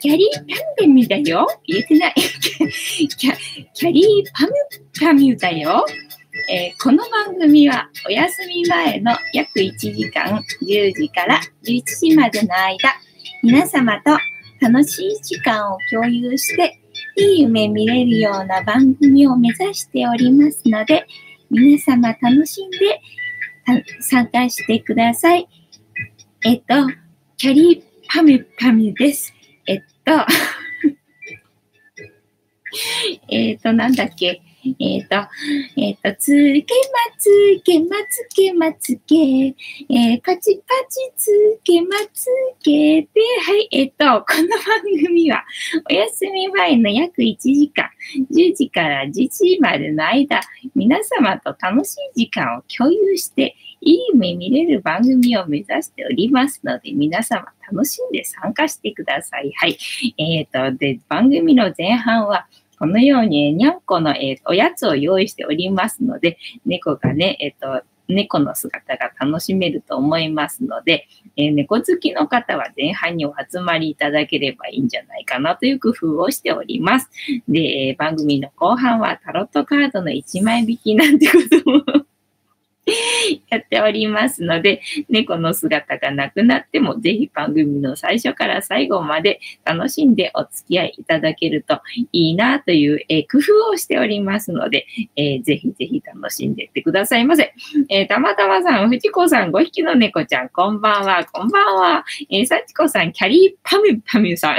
キャリーパンデミだよ。言えてない。キャキャリーパムパミュだよ。えーこの番組はお休み前の約1時間10時から11時までの間皆様と楽しい時間を共有していい夢見れるような番組を目指しておりますので皆様楽しんで参加してください。えっと、キャリーパミパミです。えっと、えっと、なんだっけ？えっ、と、えっ、と、つけまつけまつけまつけ、えーパチパチつけまつけて、はい、えっ、と、この番組は、お休み前の約1時間、10時から11時までの間、皆様と楽しい時間を共有して、いい夢見れる番組を目指しておりますので、皆様楽しんで参加してください。はい。えっ、と、で、番組の前半は、このように、にゃんこの、えーおやつを用意しておりますので、猫がね、えっ、と、猫の姿が楽しめると思いますので、えー猫好きの方は前半にお集まりいただければいいんじゃないかなという工夫をしております。で、えー番組の後半はタロットカードの1枚引きなんてことも やっておりますので、猫の姿がなくなっても、ぜひ番組の最初から最後まで楽しんでお付き合いいただけるといいなという、えー工夫をしておりますので、えーぜひぜひ楽しんでいってくださいませ。えーたまたまさん、藤子さん、5匹の猫ちゃん、こんばんは、こんばんは。えー、幸子さん、キャリーパミュパミュさん。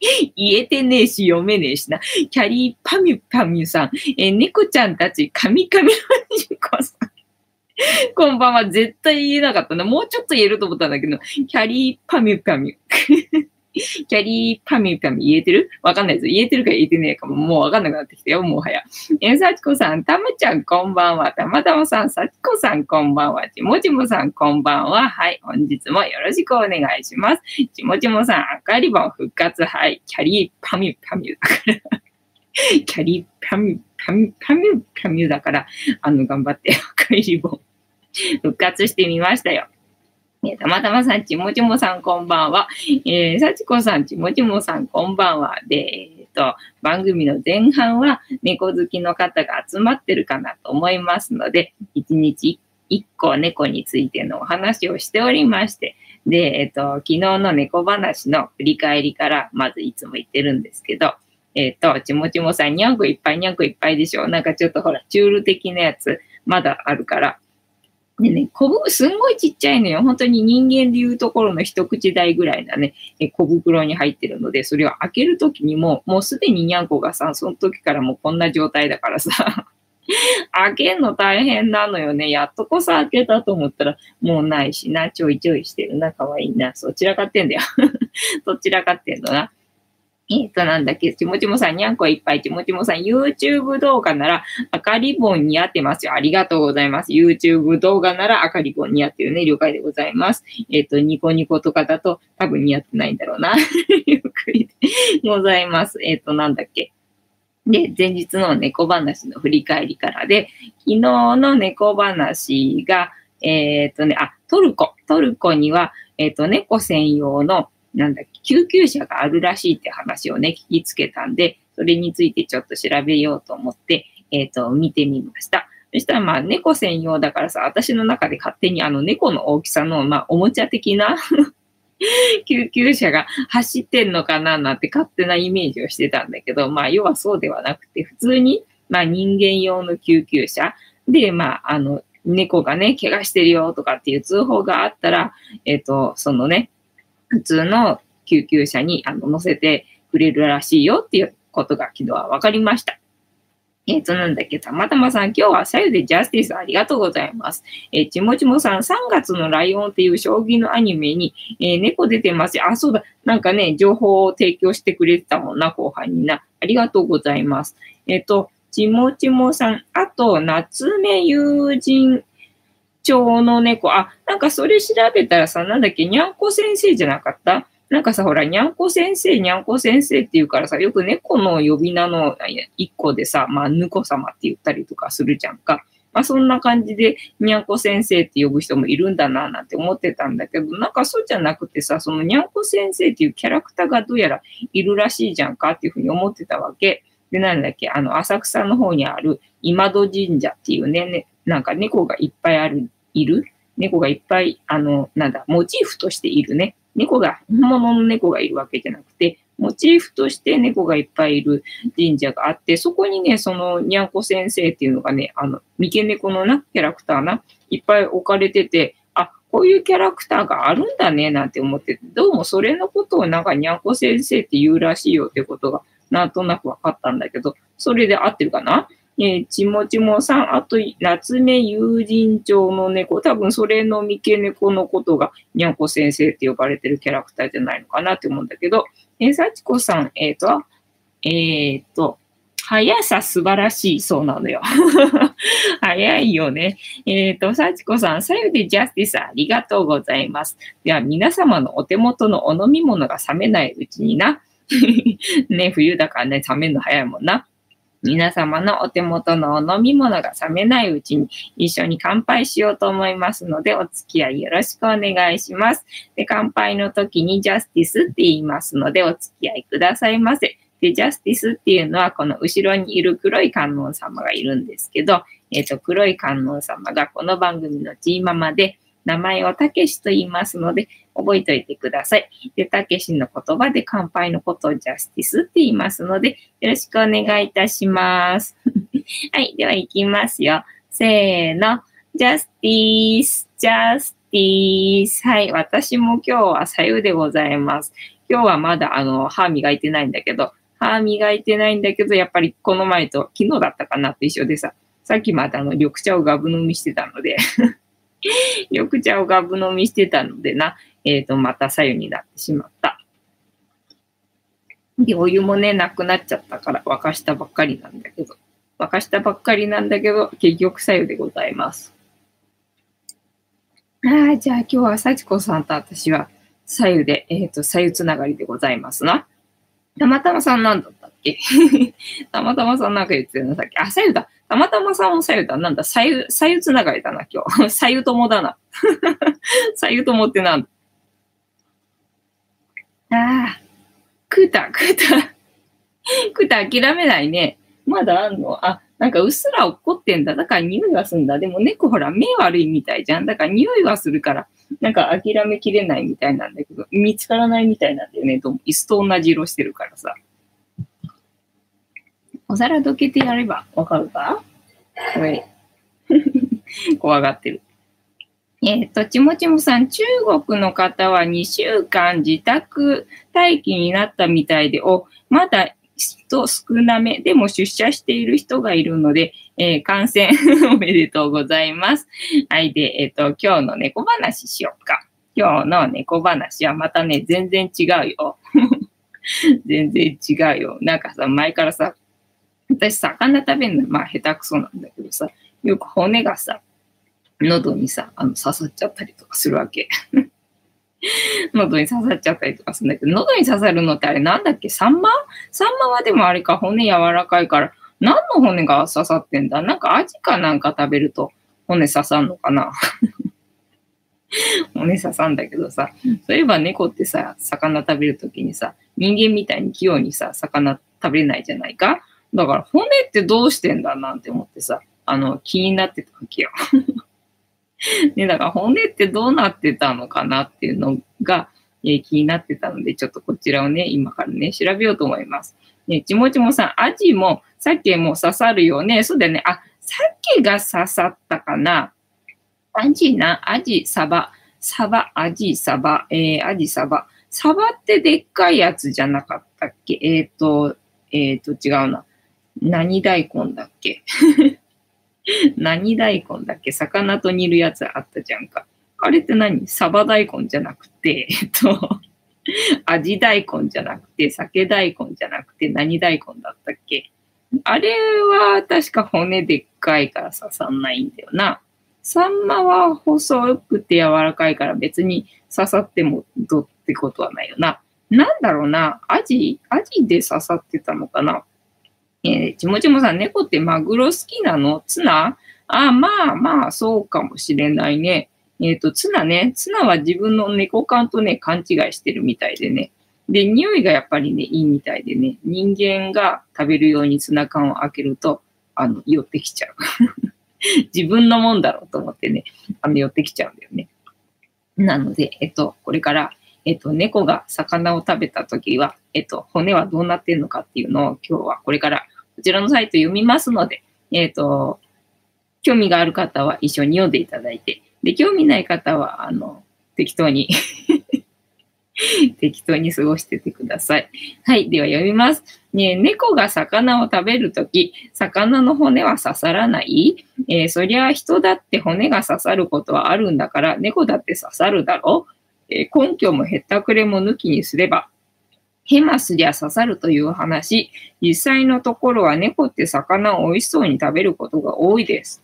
言えてねえし、読めねえしな。キャリーパミュパミュさん。えー猫ちゃんたち、カミカミの藤子さん。こんばんは。絶対言えなかったな。もうちょっと言えると思ったんだけど、キャリーパミュパミュ。キャリーパミュパミュ言えてる？わかんないです。言えてるか言えてねえかも。もうわかんなくなってきたよ、もはや。えー、さちこさん、たまちゃん、こんばんは。たまたまさん、さちこさん、こんばんは。ちもちもさん、こんばんは。はい、本日もよろしくお願いします。ちもちもさん、赤リボン復活。はい、キャリーパミュパミュだから。キャリーパミュパミュパミュパミュだから、あの、頑張って赤いリボン復活してみましたよ。えーたまたまさん、ちもちもさん、こんばんは。えー、さちこさん、ちもちもさん、こんばんは。で、えっと、番組の前半は猫好きの方が集まってるかなと思いますので、一日一個猫についてのお話をしておりまして、で、えっと、昨日の猫話の振り返りから、まずいつも言ってるんですけど、えっと、ちもちもさん、にゃんこいっぱい、にゃんこいっぱいでしょ。なんかちょっとほら、チュール的なやつ、まだあるから、でね、小ぶ、すんごいちっちゃいのよ。本当に人間でいうところの一口大ぐらいなね、え小袋に入ってるので、それを開けるときにも、もうすでににゃんこがさ、その時からもうこんな状態だからさ、開けんの大変なのよね。やっとこさ開けたと思ったら、もうないしな、ちょいちょいしてるな、かわいいな。そちらかってんだよ。そちらかってんのな。えっ、と、なんだっけ、ちもちもさん、にゃんこいっぱい、ちもちもさん、YouTube 動画なら赤リボン似合ってますよ。ありがとうございます。YouTube 動画なら赤リボン似合ってるね。了解でございます。えっ、と、ニコニコとかだと多分似合ってないんだろうな。了解でございます。えっ、と、なんだっけ。で、前日の猫話の振り返りからで、昨日の猫話が、えっ、とね、あ、トルコ。トルコには、えっ、と、猫専用の、なんだっけ、救急車があるらしいって話をね、聞きつけたんで、それについてちょっと調べようと思って、えっ、と、見てみました。そしたらまあ猫専用だからさ、私の中で勝手にあの猫の大きさのまあおもちゃ的な 救急車が走ってんのかななんて勝手なイメージをしてたんだけど、まあ要はそうではなくて、普通にまあ人間用の救急車で、まああの猫がね、怪我してるよとかっていう通報があったら、えっ、と、そのね、普通の救急車にあの乗せてくれるらしいよっていうことが昨日は分かりました。えっ、と、なんだっけ、たまたまさん、今日は左右でジャスティスありがとうございます。えーちもちもさん、3月のライオンっていう将棋のアニメに、えー猫出てますよ。あ、そうだ。なんかね、情報を提供してくれてたもんな、後半にな。ありがとうございます。えっ、と、ちもちもさん、あと、夏目友人町の猫。あ、なんかそれ調べたらさ、なんだっけ、にゃんこ先生じゃなかった？なんかさ、ほら、にゃんこ先生、にゃんこ先生って言うからさ、よく猫の呼び名の一個でさ、まあ、ぬこ様って言ったりとかするじゃんか。まあ、そんな感じで、にゃんこ先生って呼ぶ人もいるんだな、なんて思ってたんだけど、なんかそうじゃなくてさ、そのにゃんこ先生っていうキャラクターがどうやらいるらしいじゃんかっていうふうに思ってたわけ。で、なんだっけ、あの、浅草の方にある今戸神社っていうね、ねなんか猫がいっぱいある、いる？猫がいっぱい、あの、なんだ、モチーフとしているね。猫が、本物の猫がいるわけじゃなくて、モチーフとして猫がいっぱいいる神社があって、そこにね、そのにゃんこ先生っていうのがね、あの、三毛猫のな、キャラクターな、いっぱい置かれてて、あ、こういうキャラクターがあるんだね、なんて思って、どうもそれのことをなんかにゃんこ先生って言うらしいよってことが、なんとなく分かったんだけど、それで合ってるかな？えー、ちもちもさん、あと、夏目友人帳の猫、多分それの三毛猫のことが、にゃんこ先生って呼ばれてるキャラクターじゃないのかなって思うんだけど、えー、幸子さん、えっ、ー、と、えっ、ー、と、速さ素晴らしいそうなのよ。早いよね。えっ、ー、と、幸子さん、さゆでジャスティスありがとうございます。では、皆様のお手元のお飲み物が冷めないうちにな。ね、冬だからね、冷めるの早いもんな。皆様のお手元のお飲み物が冷めないうちに一緒に乾杯しようと思いますので、お付き合いよろしくお願いします。で、乾杯の時にジャスティスって言いますので、お付き合いくださいませ。で、ジャスティスっていうのは、この後ろにいる黒い観音様がいるんですけど、えっ、ー、と、黒い観音様がこの番組のチーママで、名前をたけしと言いますので、覚えておいてください。で、たけしの言葉で乾杯のことをジャスティスって言いますので、よろしくお願いいたします。はい、では行きますよ。せーの。ジャスティス、ジャスティス。はい、私も今日は左右でございます。今日はまだあの、歯磨いてないんだけど、歯磨いてないんだけど、やっぱりこの前と昨日だったかなって一緒でさ、さっきまたあの、緑茶をガブ飲みしてたので 緑茶をガブ飲みしてたのでな、えっ、ー、と、また左右になってしまった。で、お湯もね、なくなっちゃったから沸かしたばっかりなんだけど、沸かしたばっかりなんだけど、結局左右でございます。ああ、じゃあ今日は幸子さんと私は左右で、えっ、ー、と、左右つながりでございますな。たまたまさんなんだったっけ？たまたまさんなんか言ってるのさっき。あ、左右だ。たまたまさんも左右だ。なんだ、左右、左右つながりだな、今日。左右友だな。左右友ってなんだ。ああ、食うた、食うた。食うた、諦めないね。まだあんの？あ、なんかうっすら怒ってんだ。だから匂いがすんだ。でも猫ほら目悪いみたいじゃん。だから匂いはするから、なんか諦めきれないみたいなんだけど、見つからないみたいなんだよね。椅子と同じ色してるからさ。お皿どけてやればわかるか？これ。怖がってる。えっ、ー、と、ちもちもさん、中国の方は2週間自宅待機になったみたいで、お、まだ人少なめ、でも出社している人がいるので、えー、感染 おめでとうございます。はい。で、えっ、ー、と、今日の猫話しようか。今日の猫話はまたね、全然違うよ。全然違うよ。なんかさ、前からさ、私、魚食べるの、まあ、下手くそなんだけどさ、よく骨がさ、喉にさ、あの、刺さっちゃったりとかするわけ。喉に刺さっちゃったりとかするんだけど、喉に刺さるのってあれなんだっけ？サンマ？サンマはでもあれか、骨柔らかいから、何の骨が刺さってんだ？なんかアジかなんか食べると骨刺さんのかな？骨刺さんだけどさ、そういえば猫ってさ、魚食べるときにさ、人間みたいに器用にさ、魚食べれないじゃないか？だから骨ってどうしてんだなんて思ってさ、あの、気になってたわけよ。ね、だから骨ってどうなってたのかなっていうのが、えー、気になってたので、ちょっとこちらをね、今からね、調べようと思います。ね、ちもちもさん、アジも鮭も刺さるよね。そうだよね。あ、鮭が刺さったかな。アジな、アジ、サバ、サバ、アジ、サバ、えー、アジ、サバ。サバってでっかいやつじゃなかったっけ？えっ、ー、と、えっ、ー、と、違うな。何大根だっけ？何大根だっけ？魚と煮るやつあったじゃんか。あれって何？サバ大根じゃなくて、えっと、味大根じゃなくて、酒大根じゃなくて、何大根だったっけ？あれは確か骨でっかいから刺さんないんだよな。サンマは細くて柔らかいから別に刺さってもどってことはないよな。なんだろうな。アジアジで刺さってたのかな？えー、ちもちもさん、猫ってマグロ好きなの？ツナ？ああ、まあまあ、そうかもしれないね。えっ、ー、と、ツナね。ツナは自分の猫缶とね、勘違いしてるみたいでね。で、匂いがやっぱりね、いいみたいでね、人間が食べるようにツナ缶を開けると、あの、寄ってきちゃう。自分のもんだろうと思ってね、あの、寄ってきちゃうんだよね。なので、えっと、これから、えっと、猫が魚を食べたときは、えっと、骨はどうなってんのかっていうのを今日はこれからこちらのサイト読みますので、えっと、興味がある方は一緒に読んでいただいて、で、興味ない方は、あの、適当に 適当に過ごしててください。はい。では読みます。ね、猫が魚を食べるとき、魚の骨は刺さらない？えー、そりゃ人だって骨が刺さることはあるんだから、猫だって刺さるだろ？うえ、根拠もへったくれも抜きにすれば、ヘマスりゃ刺さるという話、実際のところは猫って魚を美味しそうに食べることが多いです。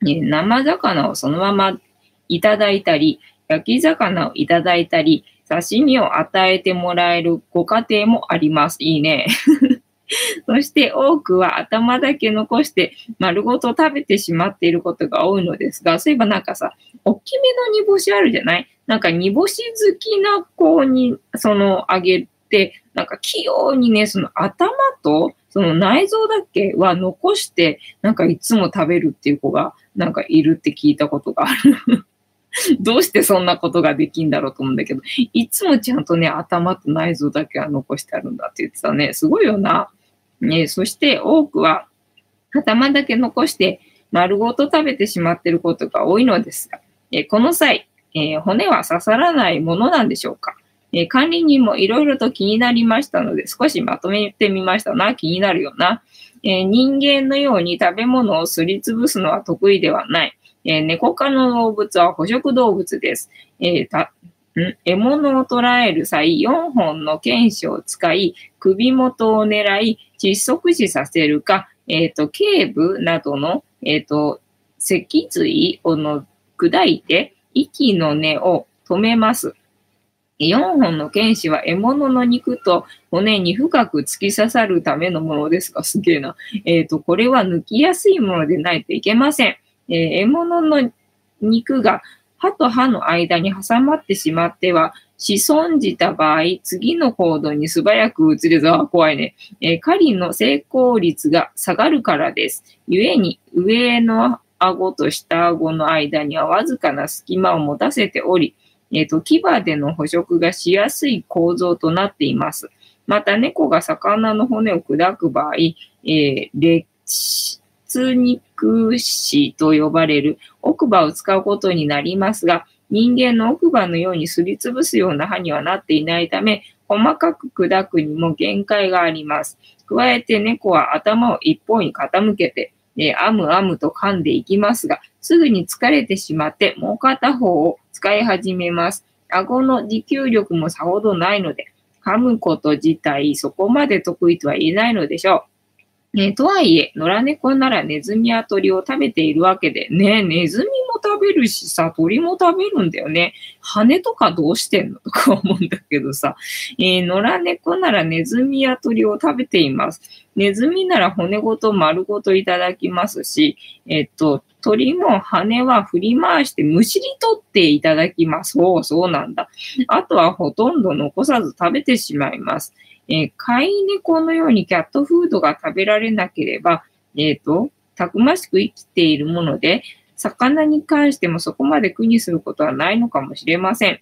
ね、生魚をそのままいただいたり、焼き魚をいただいたり、刺身を与えてもらえるご家庭もあります。いいね。そして多くは頭だけ残して丸ごと食べてしまっていることが多いのですが、そういえばなんかさ、大きめの煮干しあるじゃない？なんか煮干し好きな子にそのあげて、なんか器用にね、その頭とその内臓だけは残して、なんかいつも食べるっていう子がなんかいるって聞いたことがある。どうしてそんなことができんだろうと思うんだけど、いつもちゃんとね、頭と内臓だけは残してあるんだって言ってたね。すごいよな。ね、そして多くは頭だけ残して丸ごと食べてしまっていることが多いのですが、えこの際、え、骨は刺さらないものなんでしょうか、え、管理人もいろいろと気になりましたので、少しまとめてみましたな。気になるよな。え、人間のように食べ物をすりつぶすのは得意ではない。え、猫科の動物は捕食動物です。えー、獲物を捕らえる際、4本の剣士を使い、首元を狙い、窒息死させるか、えっ、ー、と、頸部などの、えっ、ー、と、脊髄をの砕いて、息の根を止めます。4本の剣士は獲物の肉と骨に深く突き刺さるためのものですが、すげえな。えっ、ー、と、これは抜きやすいものでないといけません。えー、獲物の肉が歯と歯の間に挟まってしまっては、子孫じた場合、次の行動に素早く移れず、あ、怖いね。えー、狩りの成功率が下がるからです。故に、上の顎と下顎の間にはわずかな隙間を持たせており、えっ、ー、と、牙での捕食がしやすい構造となっています。また、猫が魚の骨を砕く場合、えー、劣肉歯と呼ばれる奥歯を使うことになりますが、人間の奥歯のようにすりつぶすような歯にはなっていないため、細かく砕くにも限界があります。加えて猫は頭を一方に傾けて、えー、アムアムと噛んでいきますが、すぐに疲れてしまってもう片方を使い始めます。顎の持久力もさほどないので、噛むこと自体そこまで得意とは言えないのでしょう。ね、とはいえ、野良猫ならネズミや鳥を食べているわけで、ね、ネズミも食べるしさ、鳥も食べるんだよね。羽とかどうしてんのとか思うんだけどさ、えー、野良猫ならネズミや鳥を食べています。ネズミなら骨ごと丸ごといただきますし、えっと、鳥も羽は振り回してむしり取っていただきます。そう、そうなんだ。あとはほとんど残さず食べてしまいます。えー、飼い猫のようにキャットフードが食べられなければ、えっ、ー、と、たくましく生きているもので、魚に関してもそこまで苦にすることはないのかもしれません。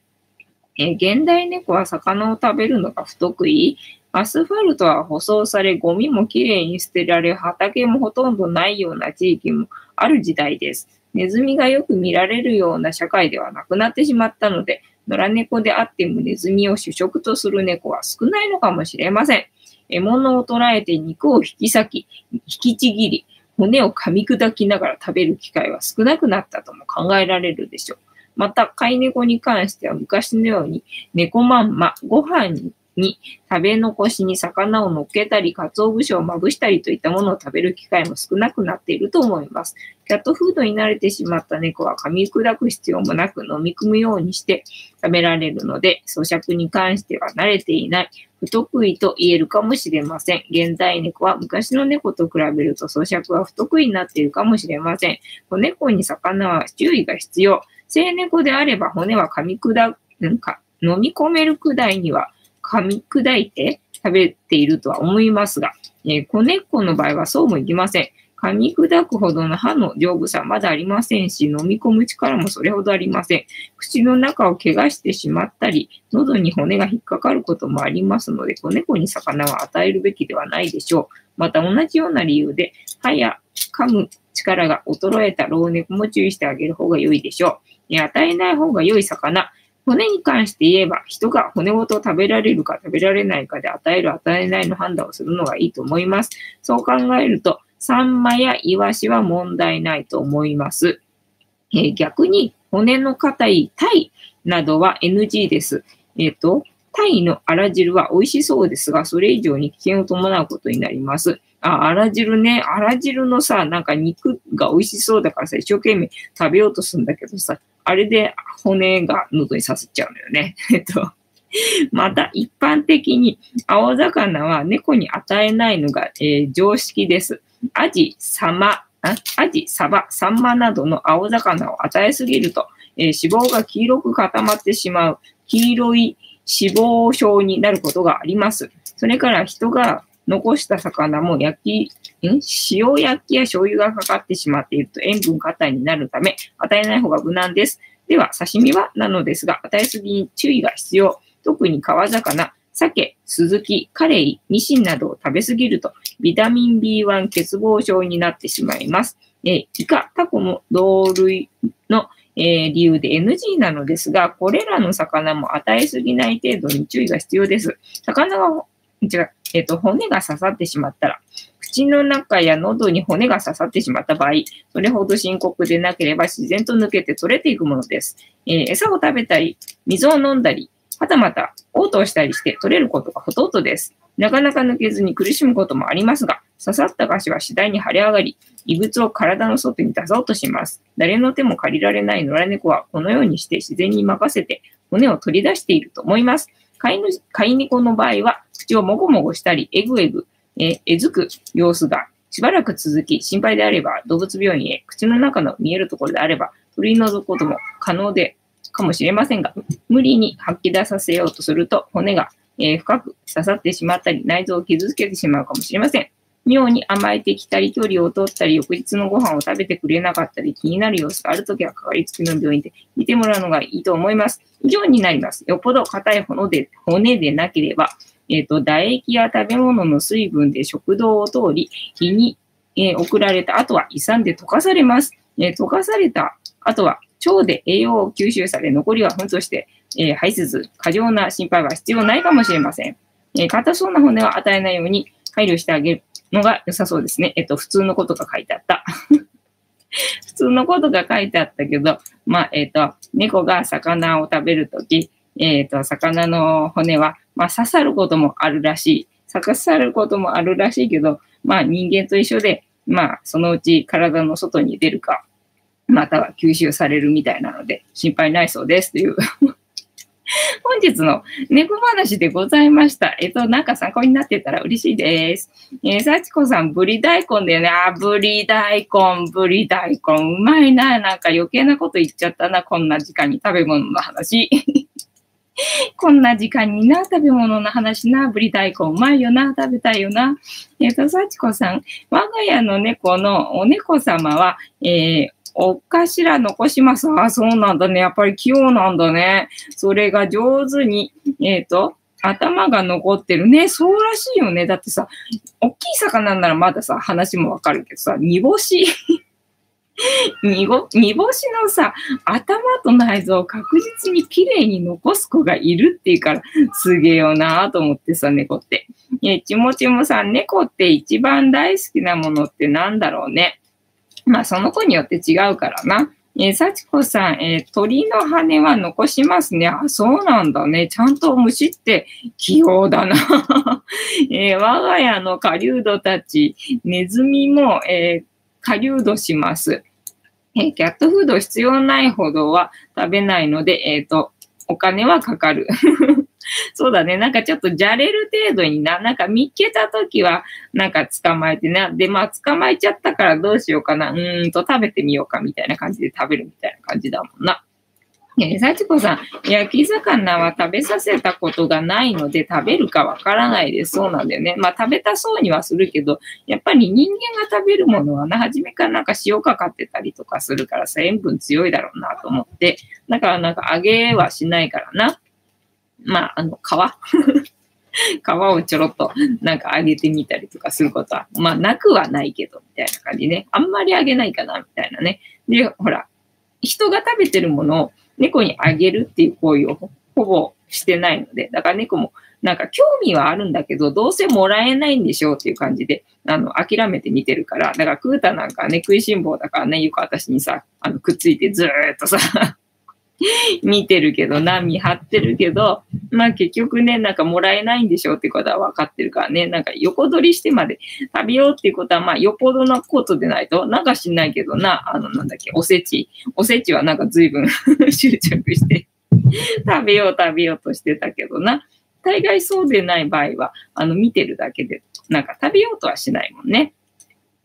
えー、現代猫は魚を食べるのが不得意。アスファルトは舗装され、ゴミもきれいに捨てられ、畑もほとんどないような地域もある時代です。ネズミがよく見られるような社会ではなくなってしまったので、野良猫であってもネズミを主食とする猫は少ないのかもしれません。獲物を捕らえて肉を引き裂き、引きちぎり、骨を噛み砕きながら食べる機会は少なくなったとも考えられるでしょう。また、飼い猫に関しては昔のように猫まんま、ご飯にに食べ残しに魚を乗っけたり、鰹節をまぶしたりといったものを食べる機会も少なくなっていると思います。キャットフードに慣れてしまった猫は噛み砕く必要もなく飲み込むようにして食べられるので、咀嚼に関しては慣れていない。不得意と言えるかもしれません。現代猫は昔の猫と比べると咀嚼は不得意になっているかもしれません。子猫に魚は注意が必要。生猫であれば骨は噛み砕く、か飲み込めるくらいには噛み砕いて食べているとは思いますが、えー、子猫の場合はそうもいきません。噛み砕くほどの歯の丈夫さまだありませんし、飲み込む力もそれほどありません。口の中を怪我してしまったり、喉に骨が引っかかることもありますので、子猫に魚は与えるべきではないでしょう。また同じような理由で、歯や噛む力が衰えた老猫も注意してあげる方が良いでしょう。与えない方が良い魚、骨に関して言えば、人が骨ごと食べられるか食べられないかで与える与えないの判断をするのがいいと思います。そう考えると、サンマやイワシは問題ないと思います。えー、逆に、骨の硬いタイなどは NG です。えっ、ー、と、タイのあら汁は美味しそうですが、それ以上に危険を伴うことになります。あ、あら汁ね。あら汁のさ、なんか肉が美味しそうだからさ、一生懸命食べようとするんだけどさ、あれで骨が喉に刺さっちゃうのよね。えっと。また、一般的に青魚は猫に与えないのが、えー、常識です。アジ、サマ、アジ、サバ、サンマなどの青魚を与えすぎると、えー、脂肪が黄色く固まってしまう黄色い脂肪症になることがあります。それから人が残した魚も焼き、塩焼きや醤油がかかってしまっていると塩分過多になるため、与えない方が無難です。では、刺身はなのですが、与えすぎに注意が必要。特に川魚、鮭、スズキ、カレイ、ニシンなどを食べすぎると、ビタミン B1 欠乏症になってしまいます。えー、イカ、タコも同類の、えー、理由で NG なのですが、これらの魚も与えすぎない程度に注意が必要です。魚が、えっ、ー、と、骨が刺さってしまったら、口の中や喉に骨が刺さってしまった場合、それほど深刻でなければ自然と抜けて取れていくものです。えー、餌を食べたり、水を飲んだり、はたまた嘔吐したりして取れることがほとんどです。なかなか抜けずに苦しむこともありますが、刺さった箇所は次第に腫れ上がり、異物を体の外に出そうとします。誰の手も借りられない野良猫はこのようにして自然に任せて骨を取り出していると思います。飼い飼い猫の場合は口をもごもごしたり、えぐえぐ、ええずく様子がしばらく続き、心配であれば動物病院へ、口の中の見えるところであれば取り除くことも可能で、かもしれませんが、無理に吐き出させようとすると骨が、えー、深く刺さってしまったり、内臓を傷つけてしまうかもしれません。妙に甘えてきたり、距離を取ったり、翌日のご飯を食べてくれなかったり、気になる様子があるときは、かかりつけの病院で見てもらうのがいいと思います。以上になります。よっぽど硬い骨で骨でなければ、えっ、ー、と、唾液や食べ物の水分で食道を通り、胃に、えー、送られた後は胃酸で溶かされます。えー、溶かされた後は腸で栄養を吸収され、残りは糞として、え、排せず、過剰な心配は必要ないかもしれません。え、硬そうな骨は与えないように配慮してあげるのが良さそうですね。えっ、と、普通のことが書いてあった。普通のことが書いてあったけど、まあ、えっ、と、猫が魚を食べるとき、えっ、と、魚の骨はまあ、刺さることもあるらしい。刺さることもあるらしいけど、まあ、人間と一緒で、まあ、そのうち体の外に出るか、または吸収されるみたいなので、心配ないそうですという 本日の猫話でございました。えっと、なんか参考になってたら嬉しいです。えー、幸子さん、ブリ大根だよね。あ、ブリ大根、ブリ大根。うまいな。なんか余計なこと言っちゃったな。こんな時間に食べ物の話。こんな時間にな、食べ物の話な、ぶり大根うまいよな、食べたいよな。えっ、ー、と、幸子さん、我が家の猫のお猫様は、えー、お頭残します。あ、そうなんだね。やっぱり器用なんだね。それが上手に、えっ、ー、と、頭が残ってるね。そうらしいよね。だってさ、大きい魚ならまださ、話もわかるけどさ、煮干し 煮干しのさ、頭と内臓を確実に綺麗に残す子がいるっていうから、すげえよなと思ってさ、猫って。え、ちもちもさん、猫って一番大好きなものってなんだろうね。まあ、その子によって違うからな。ええー、幸子さん、えー、鳥の羽は残しますね。あ、そうなんだね。ちゃんと虫って器用だな。えー、我が家の狩人たち、ネズミも、えー、狩人します。えー、キャットフード必要ないほどは食べないので、えっ、ー、と、お金はかかる。そうだね。なんかちょっとじゃれる程度にな、なんか見っけた時は、なんか捕まえてな。で、まあ捕まえちゃったからどうしようかな。うーんと食べてみようかみたいな感じで食べるみたいな感じだもんな。え幸子さん、焼き魚は食べさせたことがないので食べるかわからないです。そうなんだよね。まあ食べたそうにはするけど、やっぱり人間が食べるものはな、初めからなんか塩かかってたりとかするからさ、塩分強いだろうなと思って、だからなんか揚げはしないからな。まあ、あの、皮 皮をちょろっとなんか揚げてみたりとかすることは、まあなくはないけど、みたいな感じね。あんまり揚げないかな、みたいなね。で、ほら、人が食べてるものを猫にあげるっていう行為をほぼしてないので、だから猫もなんか興味はあるんだけど、どうせもらえないんでしょうっていう感じで、あの、諦めて見てるから、だからクータなんかね、食いしん坊だからね、よく私にさ、あの、くっついてずーっとさ 見てるけどな、見張ってるけど、まあ結局ね、なんかもらえないんでしょうってことは分かってるからね、なんか横取りしてまで食べようっていうことは、まあよっぽどなことでないと、なんかしないけどな、あのなんだっけ、おせち。おせちはなんか随分 執着して食べよう食べようとしてたけどな。大概そうでない場合は、あの見てるだけで、なんか食べようとはしないもんね。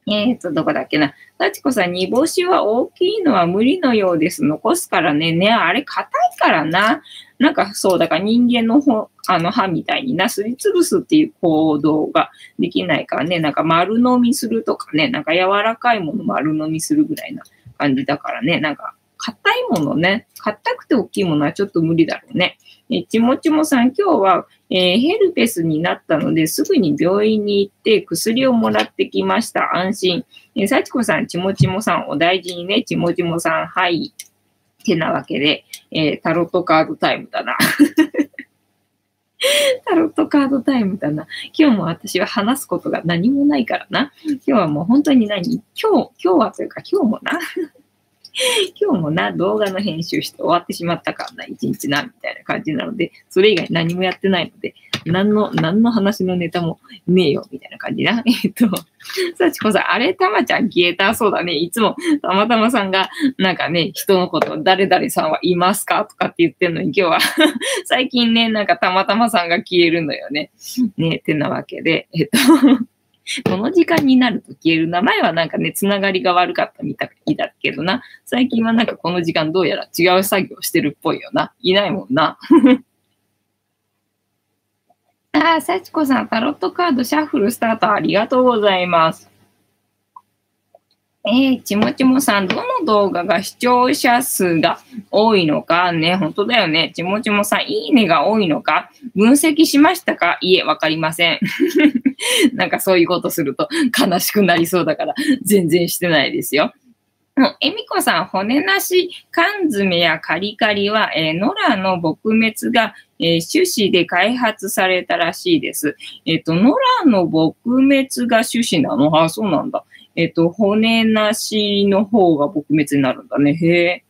えっ、ー、と、どこだっけな。幸子さん、煮干しは大きいのは無理のようです。残すからね。ね、あれ硬いからな。なんかそう、だから人間のほあの歯みたいにな、すりつぶすっていう行動ができないからね。なんか丸飲みするとかね。なんか柔らかいもの丸飲みするぐらいな感じだからね。なんか硬いものね。硬くて大きいものはちょっと無理だろうね。えちもちもさん、今日は、えー、ヘルペスになったので、すぐに病院に行って薬をもらってきました。安心。えー、幸子さん、ちもちもさん、お大事にね。ちもちもさん、はい。ってなわけで、えー、タロットカードタイムだな。タロットカードタイムだな。今日も私は話すことが何もないからな。今日はもう本当に何？今日、今日はというか今日もな。今日もな、動画の編集して終わってしまったからな、一日な、みたいな感じなので、それ以外何もやってないので、何の、何の話のネタもねえよ、みたいな感じな。えっと、幸子さん、あれ、たまちゃん消えたそうだね。いつも、たまたまさんが、なんかね、人のこと、誰々さんはいますか？とかって言ってんのに、今日は 最近ね、なんかたまたまさんが消えるのよね。ね、ってなわけで、えっとこの時間になると消える。名前はなんかね、つながりが悪かったみたいだけどな。最近はなんかこの時間どうやら違う作業してるっぽいよな。いないもんな。ああ、幸子さん、タロットカードシャッフルスタートありがとうございます。えー、ちもちもさん、どの動画が視聴者数が多いのかね、本当だよね。ちもちもさん、いいねが多いのか？分析しましたか？いえ、わかりません。なんかそういうことすると悲しくなりそうだから、全然してないですよ。えみこさん、骨なし缶詰やカリカリは、えー、野良の撲滅が、えー、種子で開発されたらしいです。えっ、ー、と、野良の撲滅が種子なの？あ、そうなんだ。えっ、と、骨なしの方が撲滅になるんだね。へえ。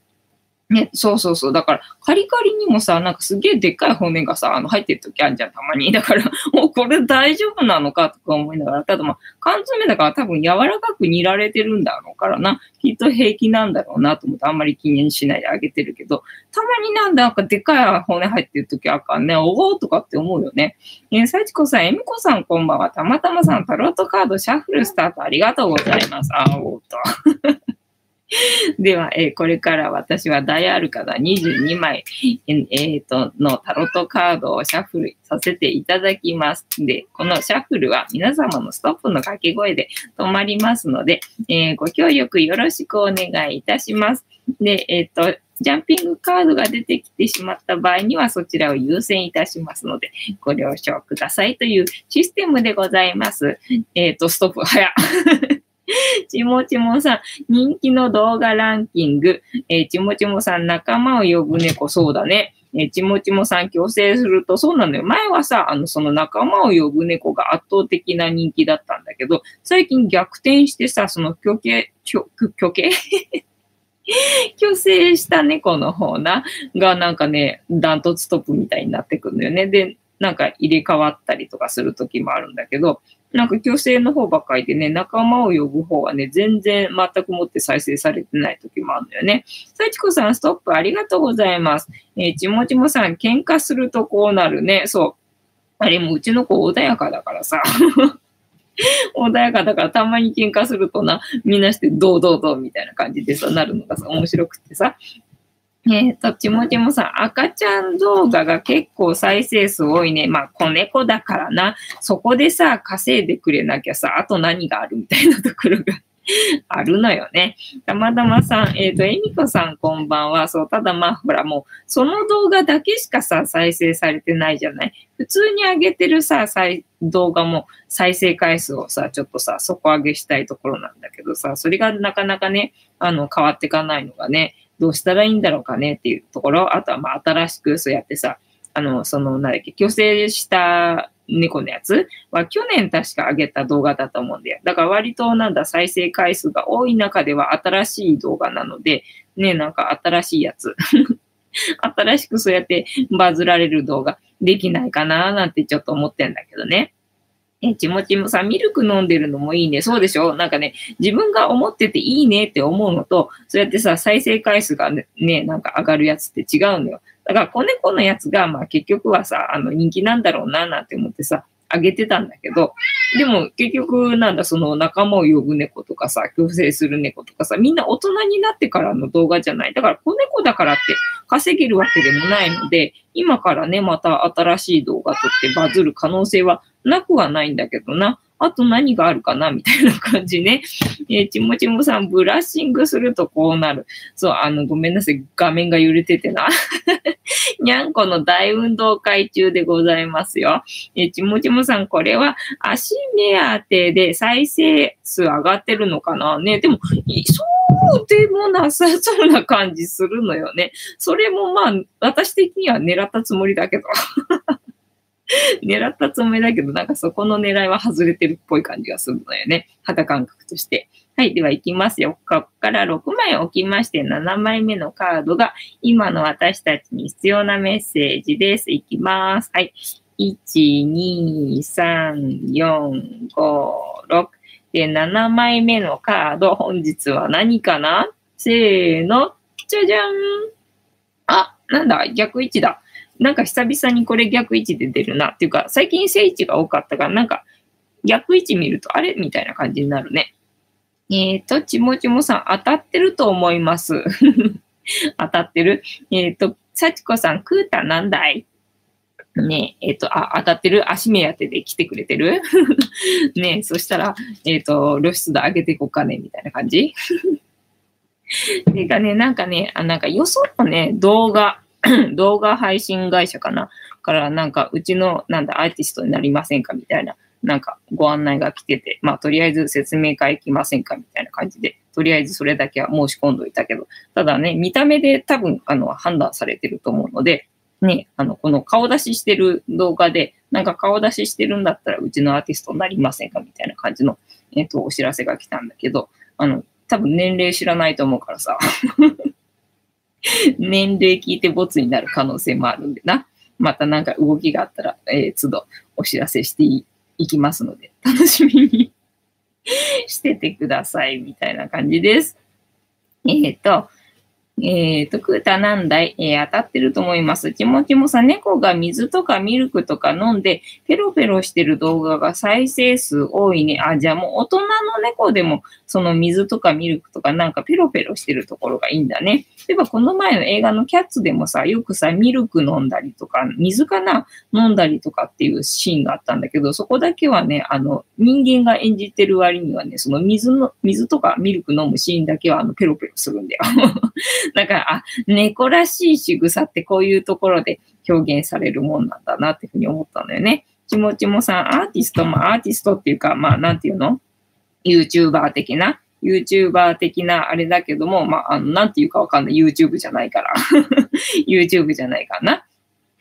ね、そうそうそう。だから、カリカリにもさ、なんかすげえでっかい骨がさ、あの、入ってる時あるじゃん、たまに。だから、もうこれ大丈夫なのかとか思いながら、ただまあ、缶詰だから多分柔らかく煮られてるんだろうからな。きっと平気なんだろうなと思ってあんまり気にしないであげてるけど、たまになんだ、なんかでっかい骨入ってる時あかんね。おおとかって思うよね。えー、幸子さん、えみこさんこんばんは。たまたまさん、タロットカードシャッフルスタートありがとうございます。あおーと。では、えー、これから私は大アルカダ22枚、えー、とのタロットカードをシャッフルさせていただきます。で、このシャッフルは皆様のストップの掛け声で止まりますので、えー、ご協力よろしくお願いいたします。で、えっ、と、ジャンピングカードが出てきてしまった場合にはそちらを優先いたしますので、ご了承くださいというシステムでございます。えっ、と、ストップ、早っ ちもちもさん、人気の動画ランキング。えー、ちもちもさん、仲間を呼ぶ猫、そうだね。えー、ちもちもさん、強制すると、そうなのよ。前はさ、あの、その仲間を呼ぶ猫が圧倒的な人気だったんだけど、最近逆転してさ、その虚形、虚、虚形？虚勢した猫の方な、がなんかね、ダントツトップみたいになってくるんだよね。で、なんか入れ替わったりとかする時もあるんだけど、なんか虚勢の方ばっかりでね、仲間を呼ぶ方はね、全然全くもって再生されてない時もあるんだよね。幸子さん、ストップありがとうございます。えー、ちもちもさん、喧嘩するとこうなるね。そう。あれもうちの子穏やかだからさ。穏やかだからたまに喧嘩するとな、みんなしてどうどうどうみたいな感じでさ、なるのがさ、面白くてさ。えっ、ー、と、ちもちもさん、赤ちゃん動画が結構再生数多いね。まあ、子猫だからな。そこでさ、稼いでくれなきゃさ、あと何があるみたいなところが あるのよね。たまたまさん、えっ、ー、と、えみこさんこんばんは。そう、ただまあ、ほらもう、その動画だけしかさ、再生されてないじゃない？普通に上げてるさ、動画も再生回数をさ、ちょっとさ、底上げしたいところなんだけどさ、それがなかなかね、あの、変わっていかないのがね、どうしたらいいんだろうかねっていうところ、あとはまあ、新しくそうやってさ、あの、その、なんだっけ、虚勢した猫のやつは去年確か上げた動画だと思うんだよ。だから割となんだ再生回数が多い中では新しい動画なので、ね、なんか新しいやつ。新しくそうやってバズられる動画できないかななんてちょっと思ってんだけどね。え、ちもちもさ、ミルク飲んでるのもいいね。そうでしょ？なんかね、自分が思ってていいねって思うのと、そうやってさ、再生回数がね、なんか上がるやつって違うのよ。だから子猫のやつが、まあ結局はさ、あの人気なんだろうな、なんて思ってさ、あげてたんだけど、でも結局なんだその仲間を呼ぶ猫とかさ、共生する猫とかさ、みんな大人になってからの動画じゃない。だから子猫だからって稼げるわけでもないので、今からね、また新しい動画撮ってバズる可能性はなくはないんだけどな。あと何があるかなみたいな感じね。えー、ちもちもさん、ブラッシングするとこうなる。そう、あの、ごめんなさい。画面が揺れててな。にゃんこの大運動会中でございますよ。えー、ちもちもさん、これは足目当てで再生数上がってるのかなね。でも、そうでもなさそうな感じするのよね。それもまあ、私的には狙ったつもりだけど。狙ったつもりだけど、なんかそこの狙いは外れてるっぽい感じがするのよね。肌感覚として。はい。では行きますよ。ここから6枚置きまして、7枚目のカードが今の私たちに必要なメッセージです。いきます。はい。1、2、3、4、5、6。で、7枚目のカード、本日は何かな？せーの。じゃじゃん。あ、なんだ？逆位置だ。なんか久々にこれ逆位置で出るな。っていうか、最近正位置が多かったから、なんか逆位置見ると、あれみたいな感じになるね。えっ、ー、と、ちもちもさん、当たってると思います。当たってるえっ、ー、と、幸子さん、クータなんだい？ねえ、えっ、ー、と、あ、当たってる足目当てで来てくれてる？ねえそしたら、えっ、と、露出度上げていこうかね、みたいな感じ てかね、なんかね、あなんかよそのね、動画、動画配信会社かな？からなんかうちのなんだアーティストになりませんか？みたいななんかご案内が来てて、まあとりあえず説明会行きませんか？みたいな感じで、とりあえずそれだけは申し込んどいたけど、ただね、見た目で多分あの判断されてると思うので、ね、あの、この顔出ししてる動画で、なんか顔出ししてるんだったらうちのアーティストになりませんか？みたいな感じの、えっ、と、お知らせが来たんだけど、あの、多分年齢知らないと思うからさ。年齢聞いてボツになる可能性もあるんでな。またなんか動きがあったら、えー、都度お知らせしていきますので、楽しみに しててください、みたいな感じです。えっ、ー、と、えっ、ー、と、クータなんだい、えー、当たってると思います。ちもちもさ、猫が水とかミルクとか飲んで、ペロペロしてる動画が再生数多いね。あ、じゃあもう大人の猫でも、その水とかミルクとかなんかペロペロしてるところがいいんだね。例えばこの前の映画のキャッツでもさ、よくさ、ミルク飲んだりとか、水かな？飲んだりとかっていうシーンがあったんだけど、そこだけはね、あの、人間が演じてる割にはね、その水の、水とかミルク飲むシーンだけはあの、ペロペロするんだよ。だから、あ、猫らしい仕草ってこういうところで表現されるもんなんだなっていうふうに思ったんだよね。ちもちもさん、アーティストもアーティストっていうか、まあ、なんていうの ?YouTuber 的な？YouTuber 的なあれだけども、まあ、あの、なんていうかわかんない。YouTube じゃないから。YouTube じゃないかな。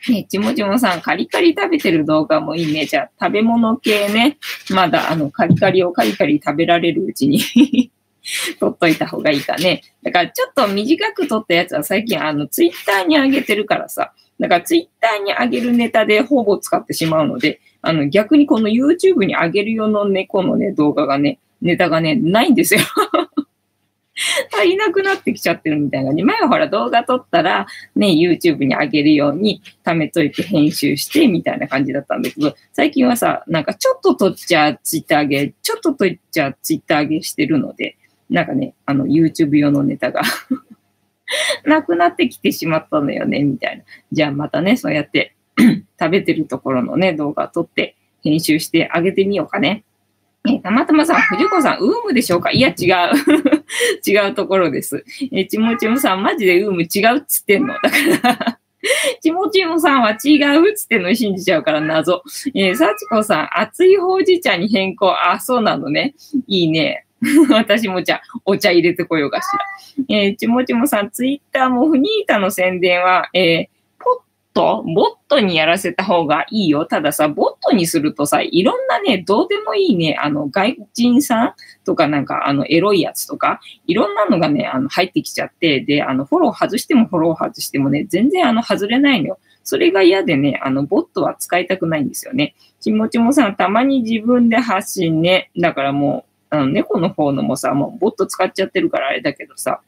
ね、ちもちもさん、カリカリ食べてる動画もいいね。じゃあ、食べ物系ね。まだ、あの、カリカリをカリカリ食べられるうちに 撮っといた方がいいかね。だからちょっと短く撮ったやつは最近あのツイッターに上げてるからさ。だからツイッターに上げるネタでほぼ使ってしまうので、あの逆にこの YouTube に上げる用の猫のね、動画がね、ネタがね、ないんですよ 足りなくなってきちゃってるみたいなね。前はほら動画撮ったらね、YouTube に上げるように貯めといて編集してみたいな感じだったんだけど、最近はさ、なんかちょっと撮っちゃツイッター上げ、ちょっと撮っちゃツイッター上げしてるので、なんかね、あの YouTube 用のネタが なくなってきてしまったのよね、みたいな。じゃあまたね、そうやって 食べてるところのね、動画撮って編集してあげてみようかね。えたまたまさん、藤子さん、ウームでしょうか？いや、違う。違うところです。えちもちもさん、マジでウーム違うっつってんの？だから ちもちもさんは違うっつってんの？信じちゃうから謎。えー、さちこさん、熱いほうじ茶に変更。あ、そうなのね。いいね。私もじゃあ、お茶入れてこようかしら。えー、ちもちもさん、ツイッターもフニータの宣伝は、えー、ト、ボットにやらせた方がいいよ。たださ、ボットにするとさ、いろんなね、どうでもいいね、あの、外人さんとかなんか、あの、エロいやつとか、いろんなのがね、あの、入ってきちゃって、で、あの、フォロー外してもフォロー外してもね、全然あの、外れないのよ。それが嫌でね、あの、ボットは使いたくないんですよね。ちもちもさん、たまに自分で発信ね。だからもう、あの、猫の方のもさ、もうボット使っちゃってるからあれだけどさ、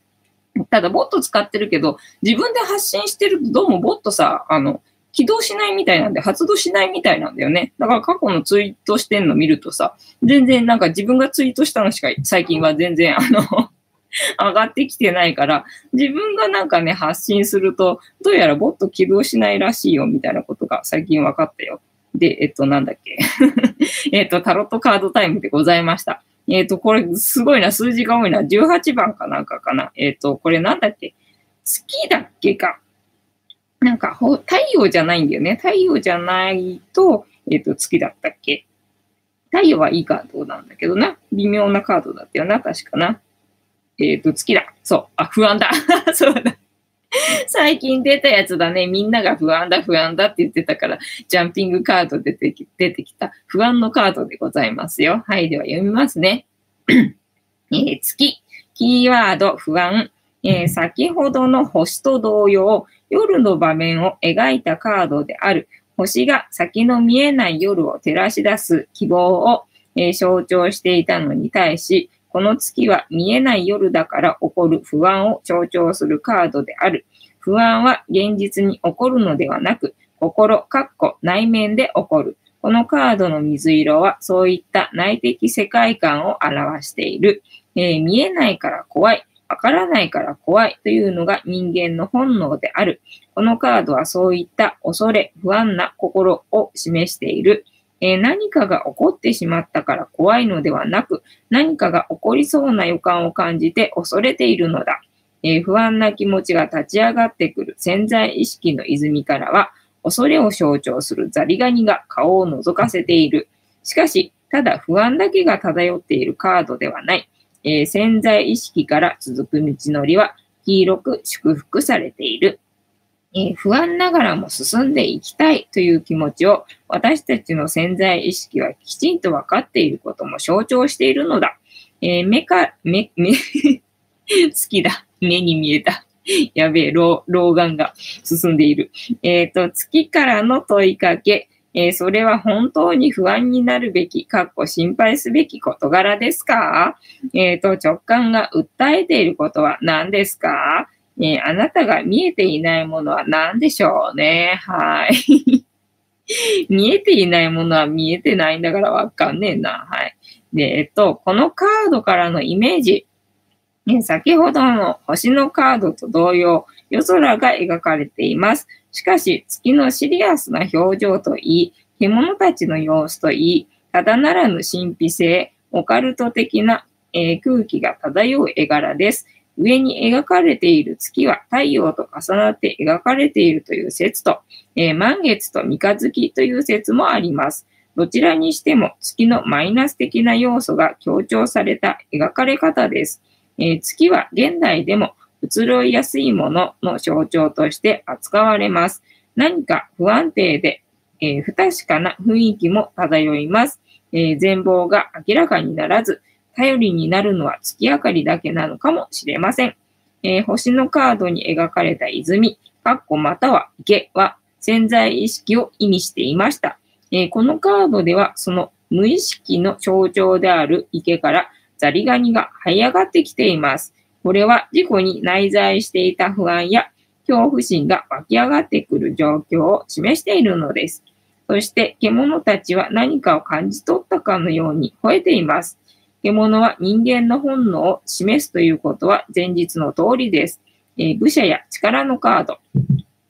ただ、ボット使ってるけど、自分で発信してるとどうもボットさ、あの、起動しないみたいなんで、発動しないみたいなんだよね。だから過去のツイートしてんの見るとさ、全然なんか自分がツイートしたのしか最近は全然あの 上がってきてないから、自分がなんかね、発信すると、どうやらボット起動しないらしいよ、みたいなことが最近分かったよ。で、えっと、なんだっけ。えっと、タロットカードタイムでございました。えっ、ー、と、これすごいな、数字が多いな。18番かなんかかな。えっ、ー、と、これなんだっけ？月だっけか。なんか、太陽じゃないんだよね。太陽じゃないと、えっ、ー、と、月だったっけ？太陽はいいカードなんだけどな。微妙なカードだったよな、確かな。えっ、と、月だ。そう。あ、不安だ。そうだ。最近出たやつだね。みんなが不安だ、不安だって言ってたから、ジャンピングカード出てき出てきた不安のカードでございますよ。はい、では読みますね。えー、月、キーワード、不安。えー、先ほどの星と同様、夜の場面を描いたカードである。星が先の見えない夜を照らし出す希望を、えー、象徴していたのに対し、この月は見えない夜だから起こる不安を象徴するカードである。不安は現実に起こるのではなく、心、かっこ内面で起こる。このカードの水色はそういった内的世界観を表している。えー、見えないから怖い。わからないから怖いというのが人間の本能である。このカードはそういった恐れ、不安な心を示している。え、何かが起こってしまったから怖いのではなく、何かが起こりそうな予感を感じて恐れているのだ。え、不安な気持ちが立ち上がってくる潜在意識の泉からは、恐れを象徴するザリガニが顔を覗かせている。しかし、ただ不安だけが漂っているカードではない。えー、潜在意識から続く道のりは黄色く祝福されている。え、不安ながらも進んでいきたいという気持ちを私たちの潜在意識はきちんと分かっていることも象徴しているのだ。えー、目か、目、目 好きだ。目に見えた。やべえ、老老眼が進んでいる。えっ、ー、と、月からの問いかけ。えー、それは本当に不安になるべき、かっこ心配すべき事柄ですか？えっ、ー、と、直感が訴えていることは何ですか？ね、あなたが見えていないものは何でしょうね。はい。見えていないものは見えてないんだからわかんねえな。はい。で、えっと、このカードからのイメージ。ね、先ほどの星のカードと同様、夜空が描かれています。しかし、月のシリアスな表情といい、獣たちの様子といい、ただならぬ神秘性、オカルト的な、えー、空気が漂う絵柄です。上に描かれている月は太陽と重なって描かれているという説と、えー、満月と三日月という説もあります。どちらにしても月のマイナス的な要素が強調された描かれ方です。えー、月は現代でも移ろいやすいものの象徴として扱われます。何か不安定で、えー、不確かな雰囲気も漂います。えー、全貌が明らかにならず、頼りになるのは月明かりだけなのかもしれません。えー、星のカードに描かれた泉、かっこまたは池は潜在意識を意味していました。えー、このカードではその無意識の象徴である池からザリガニが這い上がってきています。これは事故に内在していた不安や恐怖心が湧き上がってくる状況を示しているのです。そして獣たちは何かを感じ取ったかのように吠えています。獣は人間の本能を示すということは前日の通りです。えー、武者や力のカード、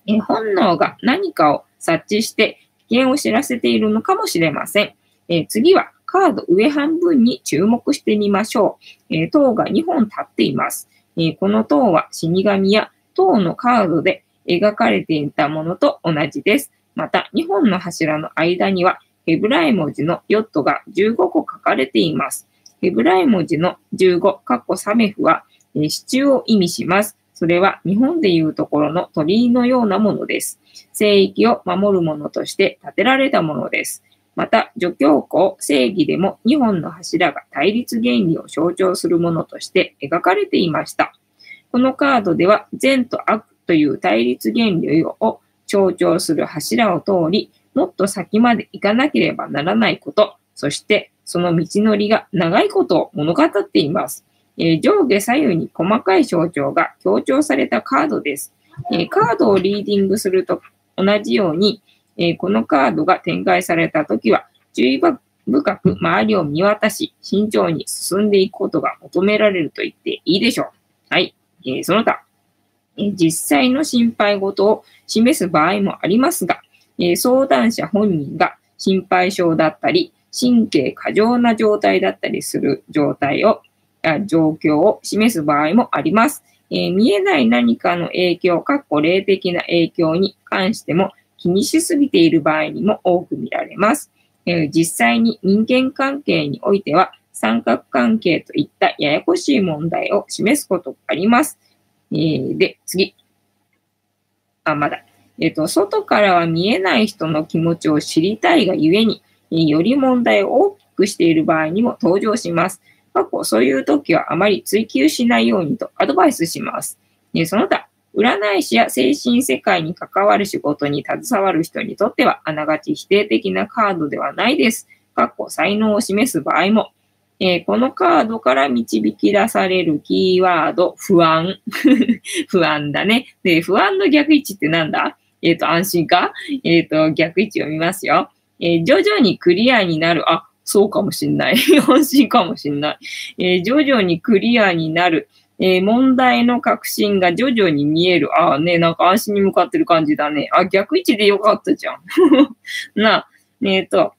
えー、本能が何かを察知して危険を知らせているのかもしれません。えー、次はカード上半分に注目してみましょう。え塔が2本立っています。えこの塔は死神や塔のカードで描かれていたものと同じです。また、2本の柱の間にはヘブライ文字のヨットが15個書かれています。ヘブライ文字の15、カッコサメフは、え支柱を意味します。それは日本でいうところの鳥居のようなものです。聖域を守るものとして建てられたものです。また、除教皇、正義でも2本の柱が対立原理を象徴するものとして描かれていました。このカードでは善と悪という対立原理を象徴する柱を通り、もっと先まで行かなければならないこと、そしてその道のりが長いことを物語っています。えー、上下左右に細かい象徴が強調されたカードです。えー、カードをリーディングすると同じように、えー、このカードが展開されたときは、注意深く周りを見渡し、慎重に進んでいくことが求められると言っていいでしょう。はい。え、その他、え、実際の心配事を示す場合もありますが、え、相談者本人が心配性だったり、神経過剰な状態だったりする状態を、状況を示す場合もあります。えー、見えない何かの影響、かっこ霊的な影響に関しても気にしすぎている場合にも多く見られます。えー、実際に人間関係においては三角関係といったややこしい問題を示すことがあります。えー、で、次。あ、まだ。えっ、と、外からは見えない人の気持ちを知りたいがゆえに、より問題を大きくしている場合にも登場します。過去、そういう時はあまり追求しないようにとアドバイスします。その他、占い師や精神世界に関わる仕事に携わる人にとっては、あながち否定的なカードではないです。過去、才能を示す場合も、えー、このカードから導き出されるキーワード、不安。不安だね。で、不安の逆位置ってなんだ？えっ、ー、と、安心か？えっ、ー、と、逆位置を見ますよ。え徐々にクリアになる。あ、そうかもしんない。安心かもしんない。え徐々にクリアになる。え問題の確信が徐々に見える。ああね、なんか安心に向かってる感じだね。あ、逆位置でよかったじゃん。な、えっ、と、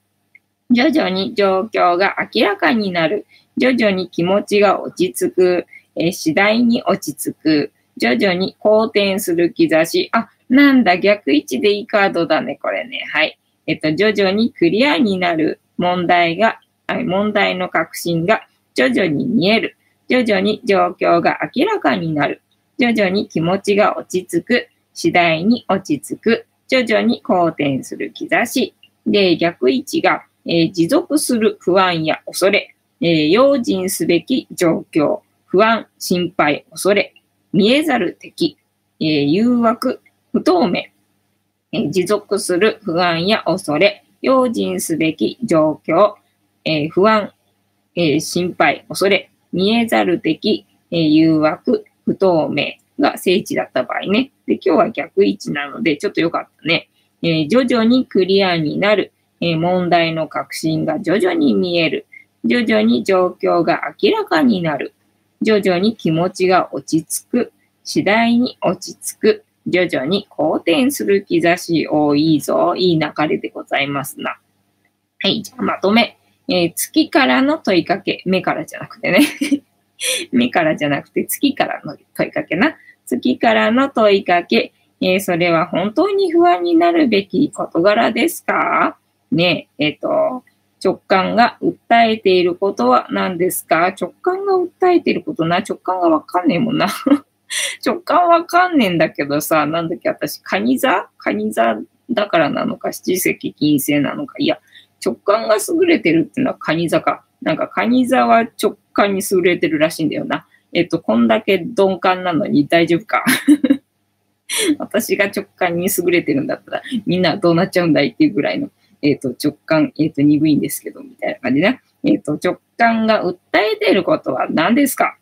徐々に状況が明らかになる。徐々に気持ちが落ち着く。えー、次第に落ち着く。徐々に好転する兆し。あ、なんだ、逆位置でいいカードだね、これね。はい。えっと、徐々にクリアになる問題が、問題の確信が徐々に見える。徐々に状況が明らかになる。徐々に気持ちが落ち着く。次第に落ち着く。徐々に好転する兆し。で、逆位置がえー、持続する不安や恐れ、えー、用心すべき状況、不安、心配、恐れ、見えざる敵、えー、誘惑、不透明、え、持続する不安や恐れ、用心すべき状況、え、不安、え、心配、恐れ、見えざる敵、え、誘惑、不透明が聖地だった場合ね。で、今日は逆位置なので、ちょっとよかったね。え、徐々にクリアになる、え問題の確信が徐々に見える。徐々に状況が明らかになる。徐々に気持ちが落ち着く。次第に落ち着く。徐々に好転する兆し。多いぞ。いい流れでございますな。はい。じゃあまとめ。えー、月からの問いかけ。目からじゃなくてね。目からじゃなくて月からの問いかけな。月からの問いかけ。えー、それは本当に不安になるべき事柄ですか？ね、ええっ、ー、と、直感が訴えていることは何ですか？直感が訴えていることな、直感がわかんねえもんな。直感わかんねえんだけどさ、なんだっけ、私、カニ座？カニ座だからなのか、七石金星なのか。いや、直感が優れてるっていうのはカニ座か。なんかカニ座は直感に優れてるらしいんだよな。えっと、こんだけ鈍感なのに大丈夫か？私が直感に優れてるんだったら、みんなどうなっちゃうんだいっていうぐらいの、えっと、直感、えっと、鈍いんですけど、みたいな感じね。えっと、直感が訴えてることは何ですか？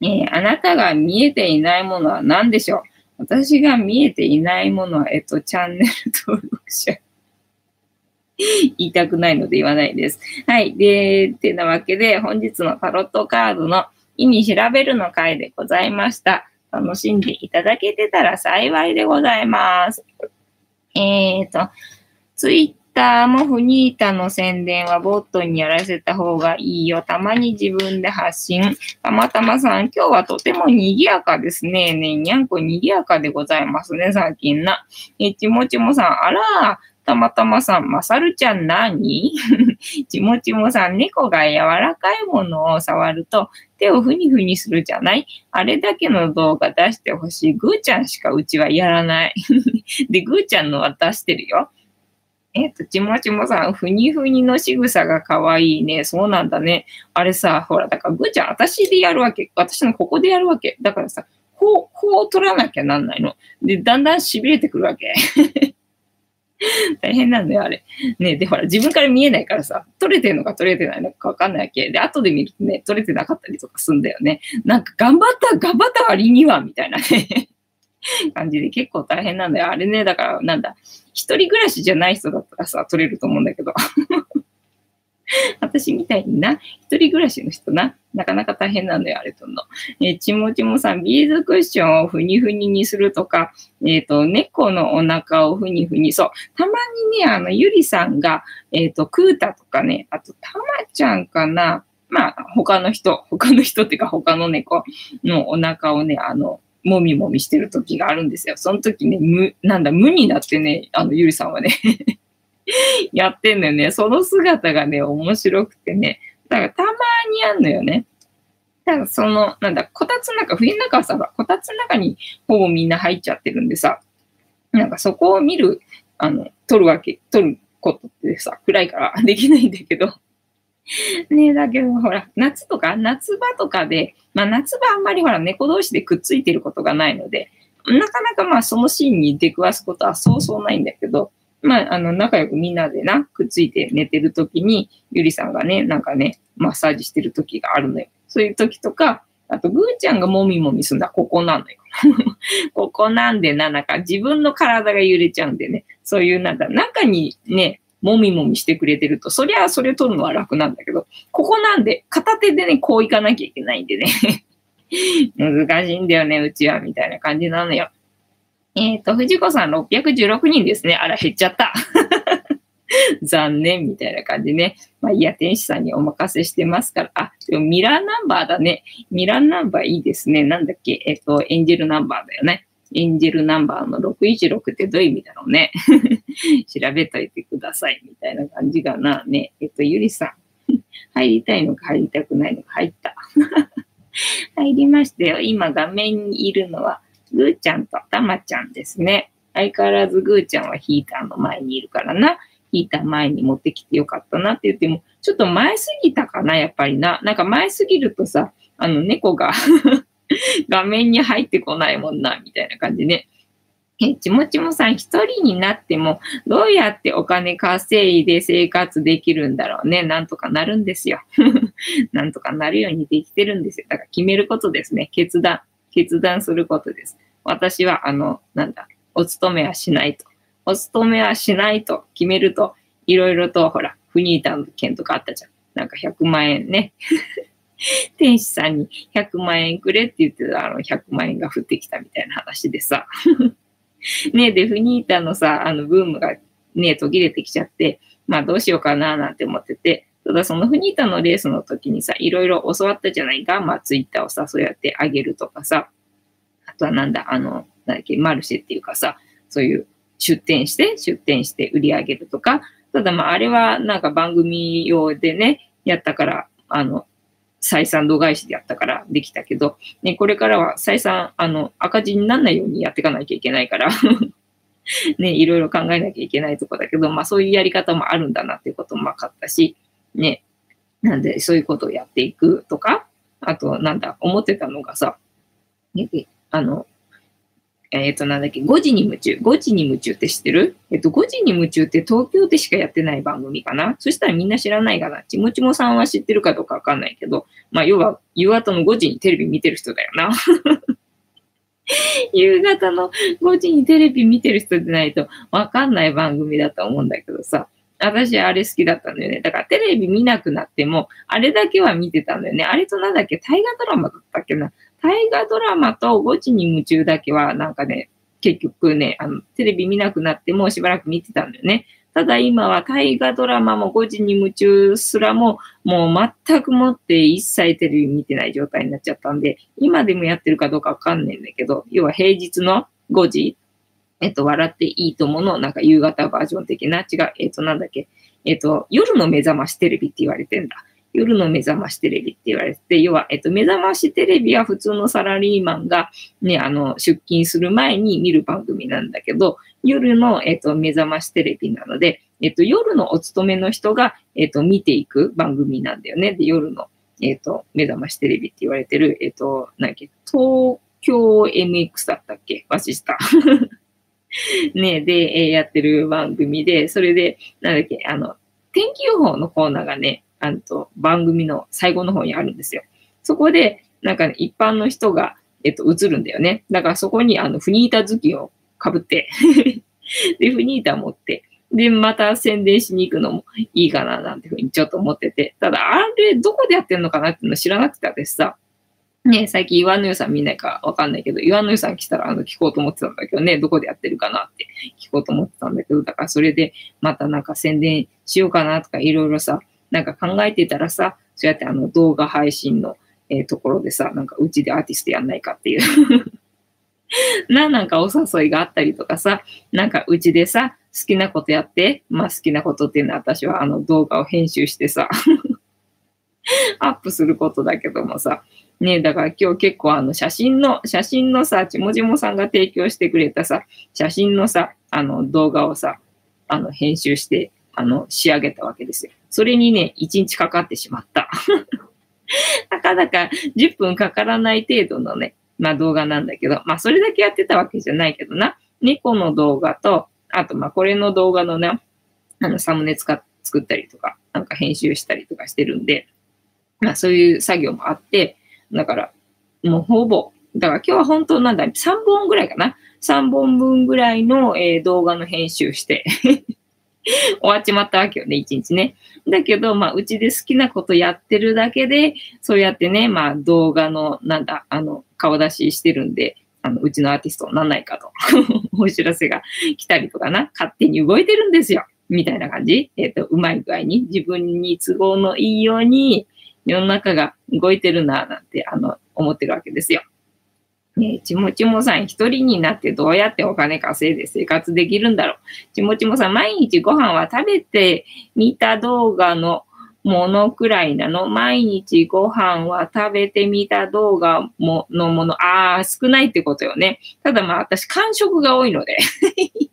えー、あなたが見えていないものは何でしょう？私が見えていないものは、えっと、チャンネル登録者。言いたくないので言わないです。はい。で、てなわけで、本日のタロットカードの意味調べるの回でございました。楽しんでいただけてたら幸いでございます。えっ、ー、と、ツイッターもフニータの宣伝はボットにやらせた方がいいよ。たまに自分で発信。たまたまさん、今日はとても賑やかですね。ねにゃんこ賑やかでございますね、最近な。え、ちもちもさん、あら、たまたまさん、まさるちゃん何 ちもちもさん、猫が柔らかいものを触ると手をふにふにするじゃない？あれだけの動画出してほしい。ぐーちゃんしかうちはやらない。で、ぐーちゃんのは出してるよ。えっ、と、ちもちもさん、ふにふにの仕草がかわいいね。そうなんだね。あれさ、ほら、だから、ぐーちゃん、私でやるわけ。私のここでやるわけ。だからさ、こう、こう取らなきゃなんないの。で、だんだん痺れてくるわけ。大変なんだよ、あれ。ねで、ほら、自分から見えないからさ、撮れてるのか撮れてないのかわかんないわけ。で、後で見るとね、撮れてなかったりとかすんだよね。なんか、頑張った、頑張った割には、みたいなね。感じで結構大変なんだよ。あれね、だから、なんだ、一人暮らしじゃない人だったらさ、撮れると思うんだけど。私みたいにな、一人暮らしの人な、なかなか大変なんだよ、あれとんの。えー、ちもちもさん、ビーズクッションをふにふににするとか、えっ、ー、と、猫のお腹をふにふに、そう、たまにね、あの、ゆりさんが、えっ、ー、と、クータとかね、あと、たまちゃんかな、まあ、他の人、他の人っていうか他の猫のお腹をね、あの、もみもみしてる時があるんですよ。その時ね、無、なんだ、無になってね、あの、ゆりさんはね やってんのよね。その姿がね、面白くてね。だからたまにあんのよね。だからその、なんだ、こたつの中、冬の中はさ、こたつの中にほぼみんな入っちゃってるんでさ、なんかそこを見る、あの、撮るわけ、撮ることってさ、暗いから できないんだけど。ねだけど、ほら、夏とか、夏場とかで、まあ夏場あんまりほら、猫同士でくっついてることがないので、なかなかまあそのシーンに出くわすことはそうそうないんだけど、まあ、あの、仲良くみんなでな、くっついて寝てる時に、ゆりさんがね、なんかね、マッサージしてる時があるのよ。そういう時とか、あと、ぐーちゃんがもみもみすんだ、ここなのよ。ここなんでな、なんか自分の体が揺れちゃうんでね、そういうなんだ、中にね、もみもみしてくれてると、そりゃそれ取るのは楽なんだけど、ここなんで、片手でね、こういかなきゃいけないんでね。難しいんだよね、うちは、みたいな感じなのよ。えっ、ー、と、藤子さん616人ですね。あら、減っちゃった。残念みたいな感じね。まあいや、天使さんにお任せしてますから。あ、でもミラーナンバーだね。ミラーナンバーいいですね。なんだっけ？えっ、ー、と、エンジェルナンバーだよね。エンジェルナンバーの616ってどういう意味だろうね。調べといてください。みたいな感じがな。ね。えっ、と、ゆりさん。入りたいのか入りたくないのか入った。入りましたよ。今画面にいるのは、ぐーちゃんとたまちゃんですね。相変わらずぐーちゃんはヒーターの前にいるからな。ヒーター前に持ってきてよかったなって言っても、ちょっと前すぎたかな、やっぱりな。なんか前すぎるとさ、あの猫が 画面に入ってこないもんな、みたいな感じね。え、ちもちもさん一人になっても、どうやってお金稼いで生活できるんだろうね。なんとかなるんですよ。なんとかなるようにできてるんですよ。だから決めることですね。決断。決断することです。私は、あの、なんだ、お勤めはしないと。お勤めはしないと決めると、いろいろと、ほら、フニータの件とかあったじゃん。なんか100万円ね。天使さんに100万円くれって言ってたあの100万円が降ってきたみたいな話でさ。ねで、フニータのさ、あのブームがね、途切れてきちゃって、まあどうしようかななんて思ってて、ただそのフニータのレースの時にさ、いろいろ教わったじゃないか。まあツイッターをさ、そうやってあげるとかさ、あとはなんだ、あの、なんだっけ、マルシェっていうかさ、そういう出店して、出店して売り上げるとか、ただまああれはなんか番組用でね、やったから、あの、採算度外視でやったからできたけど、ね、これからは採算、あの、赤字にならないようにやっていかなきゃいけないから ね、いろいろ考えなきゃいけないとこだけど、まあそういうやり方もあるんだなっていうことも分かったし、ね、なんで、そういうことをやっていくとか、あと、なんだ、思ってたのがさ、ねあの、えっ、と、なんだっけ、5時に夢中。5時に夢中って知ってる？えっ、と、5時に夢中って東京でしかやってない番組かな？そしたらみんな知らないかな？ちもちもさんは知ってるかどうかわかんないけど、まあ、要は、夕方の5時にテレビ見てる人だよな。夕方の5時にテレビ見てる人でないとわかんない番組だと思うんだけどさ。私あれ好きだったんだよね。だからテレビ見なくなっても、あれだけは見てたんだよね。あれとなんだっけ？大河ドラマだったっけな？大河ドラマと5時に夢中だけはなんかね、結局ね、あの、テレビ見なくなってもうしばらく見てたんだよね。ただ今は大河ドラマも5時に夢中すらももう全くもって一切テレビ見てない状態になっちゃったんで、今でもやってるかどうかわかんないんだけど、要は平日の5時、えっと、笑っていいともの、なんか夕方バージョン的な、違う、えっと、なんだっけ、えっと、夜の目覚ましテレビって言われてんだ。夜の目覚ましテレビって言われてて、要は、えっと、目覚ましテレビは普通のサラリーマンがね、あの、出勤する前に見る番組なんだけど、夜の、えっと、目覚ましテレビなので、えっと、夜のお勤めの人が、えっと、見ていく番組なんだよね。で、夜の、えっと、目覚ましテレビって言われてる、えっと、なんだっけ、東京 MX だったっけ？忘れした。ね、で、えー、やってる番組で、それで、なんだっけ、あの、天気予報のコーナーがね、あのと番組の最後の方にあるんですよ。そこで、なんか、ね、一般の人が、えっと、映るんだよね。だからそこに、あの、フニータ頭巾をかぶって で、フニータ持って、で、また宣伝しに行くのもいいかな、なんてふうにちょっと思ってて。ただ、あれ、どこでやってんのかなっていうの知らなくて私さ、ね、最近岩の湯さん見ないかわかんないけど、岩の湯さん来たらあの聞こうと思ってたんだけどね、どこでやってるかなって聞こうと思ってたんだけど、だからそれでまたなんか宣伝しようかなとかいろいろさ、なんか考えてたらさ、そうやってあの動画配信の、えー、ところでさ、なんかうちでアーティストやんないかっていう な、なんかお誘いがあったりとかさ、なんかうちでさ、好きなことやって、まあ好きなことっていうのは私はあの動画を編集してさ アップすることだけどもさ、ねだから今日結構あの写真の、写真のさ、ちもじもさんが提供してくれたさ、写真のさ、あの動画をさ、あの編集して、あの仕上げたわけですよ。それにね、1日かかってしまった。たかだか10分かからない程度のね、まあ動画なんだけど、まあそれだけやってたわけじゃないけどな。猫の動画と、あとまあこれの動画のね、あのサムネ使っ作ったりとか、なんか編集したりとかしてるんで、まあそういう作業もあって、だからもうほぼ、だから今日は本当なんだ、3本ぐらいかな。3本分ぐらいの、えー、動画の編集して 終わっちまったわけよね、一日ね。だけど、まあ、うちで好きなことやってるだけで、そうやってね、まあ、動画の、なんだ、あの、顔出ししてるんで、あの、うちのアーティストになんないかと、お知らせが来たりとかな、勝手に動いてるんですよ。みたいな感じ。えっ、ー、と、うまい具合に、自分に都合のいいように、世の中が動いてるな、なんて、あの、思ってるわけですよ。ねちもちもさん一人になってどうやってお金稼いで生活できるんだろう。ちもちもさん毎日ご飯は食べてみた動画のものくらいなの毎日ご飯は食べてみた動画ものもの、ああ、少ないってことよね。ただまあ私、間食が多いので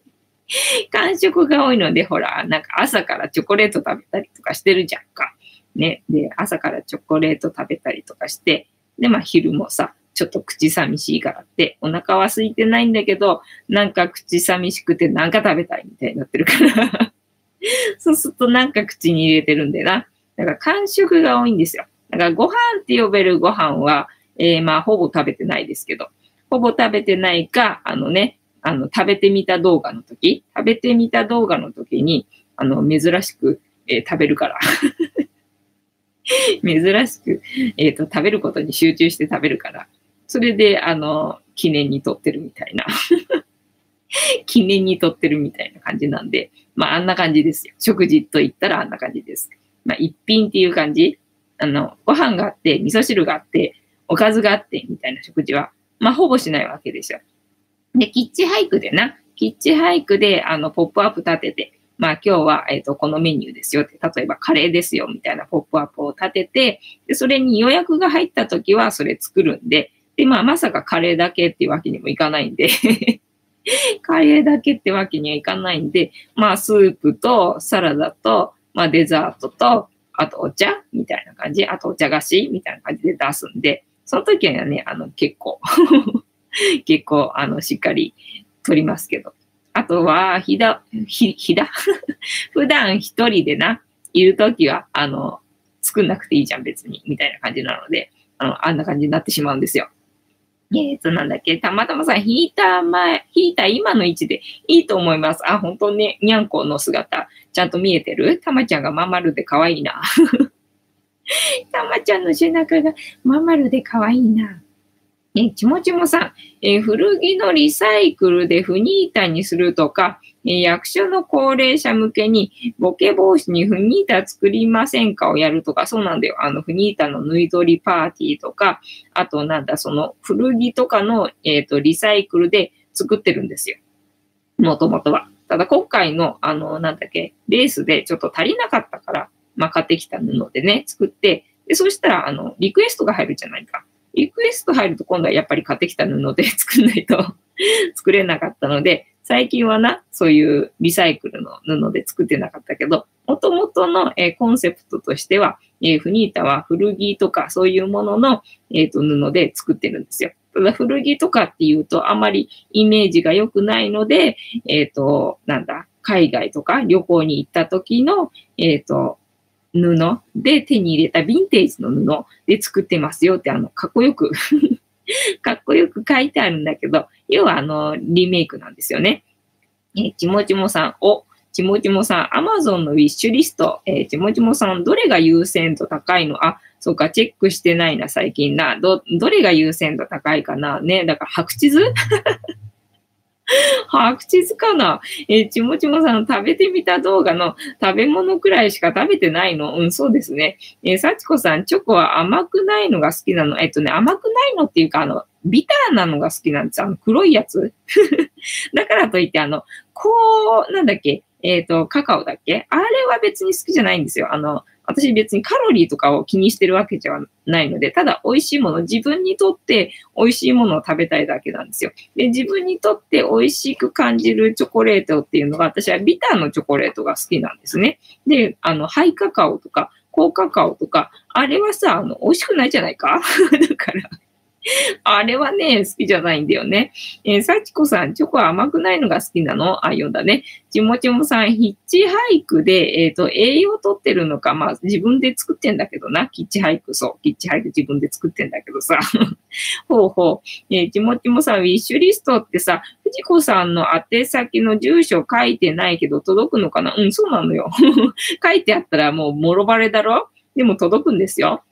間食が多いので、ほら、なんか朝からチョコレート食べたりとかしてるじゃんか。ね。で、朝からチョコレート食べたりとかして、で、まあ昼もさ、ちょっと口寂しいからって、お腹は空いてないんだけど、なんか口寂しくてなんか食べたいみたいになってるから そうするとなんか口に入れてるんでな。だから間食が多いんですよ。だからご飯って呼べるご飯は、えー、まあほぼ食べてないですけど、ほぼ食べてないか、あのね、あの、食べてみた動画の時、食べてみた動画の時に、あの、珍しく、えー、食べるから 珍しく、えっ、ー、と、食べることに集中して食べるから、それで、あの、記念に撮ってるみたいな。記念に撮ってるみたいな感じなんで、まあ、あんな感じですよ。食事と言ったらあんな感じです。まあ、一品っていう感じ。あの、ご飯があって、味噌汁があって、おかずがあって、みたいな食事は、まあ、ほぼしないわけですよ。で、キッチハイクでな、キッチハイクで、あの、ポップアップ立てて、まあ今日は、えっ、と、このメニューですよって、例えばカレーですよみたいなポップアップを立てて、で、それに予約が入った時はそれ作るんで、で、まあ、まさかカレーだけっていうわけにもいかないんで。カレーだけってわけにはいかないんで、まあ、スープとサラダと、まあ、デザートと、あとお茶みたいな感じ、あとお茶菓子みたいな感じで出すんで、その時はね、あの、結構。結構、あの、しっかり取りますけど。あとは、ひだ、ひ、ひだ？普段一人でな、いる時は、あの、作んなくていいじゃん、別に、みたいな感じなので、あの、あんな感じになってしまうんですよ。えっと、なんだっけ、たまたまさ、ヒーター前、引いた今の位置でいいと思います。あ、本当ね、にゃんこの姿、ちゃんと見えてる？たまちゃんがまん丸で可愛いな。たまちゃんの背中がまん丸で可愛いな。え、ちもちもさん、え古着のリサイクルでフニータにするとか、役所の高齢者向けにボケ防止にフニータ作りませんかをやるとか、そうなんだよ。あの、フニータの縫い取りパーティーとか、あとなんだ、その古着とかの、えっ、ー、と、リサイクルで作ってるんですよ。もともとは。ただ今回の、あの、なんだっけ、レースでちょっと足りなかったから、まあ、買ってきた布でね、作って、で、そしたら、あの、リクエストが入るじゃないか。リクエスト入ると今度はやっぱり買ってきた布で作んないと作れなかったので、最近はな、そういうリサイクルの布で作ってなかったけど、元々の、えー、コンセプトとしては、えー、フニータは古着とかそういうものの、えーと、布で作ってるんですよ。ただ古着とかっていうとあまりイメージが良くないので、えっ、ー、と、なんだ、海外とか旅行に行った時の、えっ、ー、と、布で手に入れたヴィンテージの布で作ってますよって、あの、かっこよく かっこよく書いてあるんだけど、要はあの、リメイクなんですよね。えちもちもさん、お、ちもちもさん、アマゾンのウィッシュリスト、え、ちもちもさん、どれが優先度高いの？あ、そうか、チェックしてないな、最近な。ど、どれが優先度高いかな？ね、だから白地図？白地図かなえ、ちもちもさん、食べてみた動画の食べ物くらいしか食べてないの？うん、そうですね。えー、さちこさん、チョコは甘くないのが好きなの？えっとね、甘くないのっていうか、あの、ビターなのが好きなんです。あの、黒いやつ。だからといって、あの、こう、なんだっけ？えっ、ー、と、カカオだっけ？あれは別に好きじゃないんですよ。あの、私別にカロリーとかを気にしてるわけじゃないので、ただ美味しいもの、自分にとって美味しいものを食べたいだけなんですよ。で、自分にとって美味しく感じるチョコレートっていうのが、私はビターのチョコレートが好きなんですね。で、あの、ハイカカオとか、高カカオとか、あれはさ、あの、美味しくないじゃないか？だから、あれはね、好きじゃないんだよね。えー、幸子さん、チョコは甘くないのが好きなの？あ、よだね。ちもちもさん、ヒッチハイクで、えっ、ー、と、栄養とってるのか、まあ、自分で作ってんだけどな。キッチハイク、そう。キッチハイク自分で作ってんだけどさ。ほうほう。えー、ちもちもさん、ウィッシュリストってさ、藤子さんの宛先の住所書いてないけど届くのかな？うん、そうなのよ。書いてあったらもう、もろバレだろ？でも届くんですよ。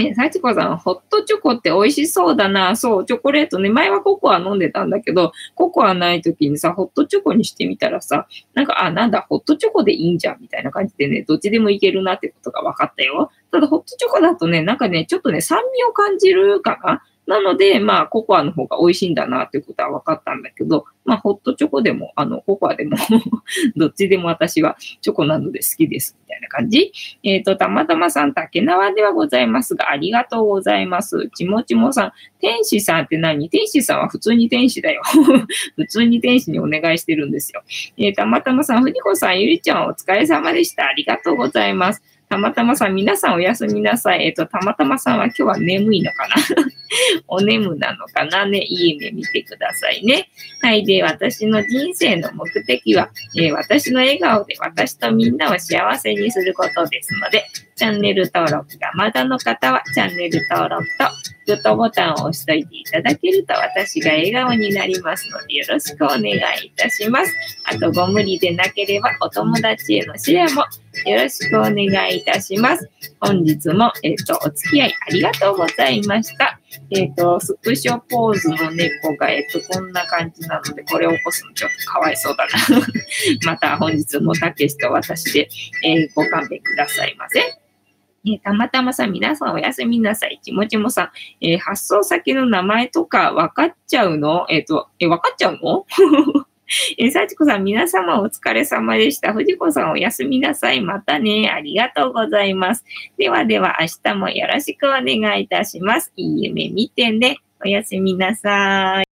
え、幸子さん、ホットチョコって美味しそうだな。そう、チョコレートね。前はココア飲んでたんだけど、ココアない時にさ、ホットチョコにしてみたらさ、なんか、あ、なんだ、ホットチョコでいいんじゃん、みたいな感じでね、どっちでもいけるなってことが分かったよ。ただ、ホットチョコだとね、なんかね、ちょっとね、酸味を感じるかな。なので、まあ、ココアの方が美味しいんだなっていうことは分かったんだけど、まあ、ホットチョコでも、あの、ココアでも どっちでも私はチョコなので好きです、みたいな感じ。えっ、ー、と、たまたまさん、竹縄ではございますが、ありがとうございます。ちもちもさん、天使さんって何？天使さんは普通に天使だよ。普通に天使にお願いしてるんですよ。えー、たまたまさん、ふにこさん、ゆりちゃん、お疲れ様でした。ありがとうございます。たまたまさん、皆さんおやすみなさい。えっ、と、たまたまさんは今日は眠いのかな？お眠なのかなね？いい夢見てくださいね。はい。で、私の人生の目的は、えー、私の笑顔で私とみんなを幸せにすることですので、チャンネル登録がまだの方は、チャンネル登録とグッドボタンを押しといていただけると私が笑顔になりますのでよろしくお願いいたします。あとご無理でなければお友達へのシェアもよろしくお願いいたします。本日も、えっ、ー、と、お付き合いありがとうございました。えっ、ー、と、スクショポーズの猫が、えっ、と、こんな感じなので、これを起こすのちょっとかわいそうだな。また本日もたけしと私で、え、ご勘弁くださいませ。えー、たまたまさん、皆さんおやすみなさい。ちもちもさん、えー、発送先の名前とか分かっちゃうの？えっ、ー、と、え、分かっちゃうの？えさちこさん、皆様お疲れ様でした。藤子さん、おやすみなさい。またね。ありがとうございます。ではでは、明日もよろしくお願いいたします。いい夢見てね。おやすみなさい。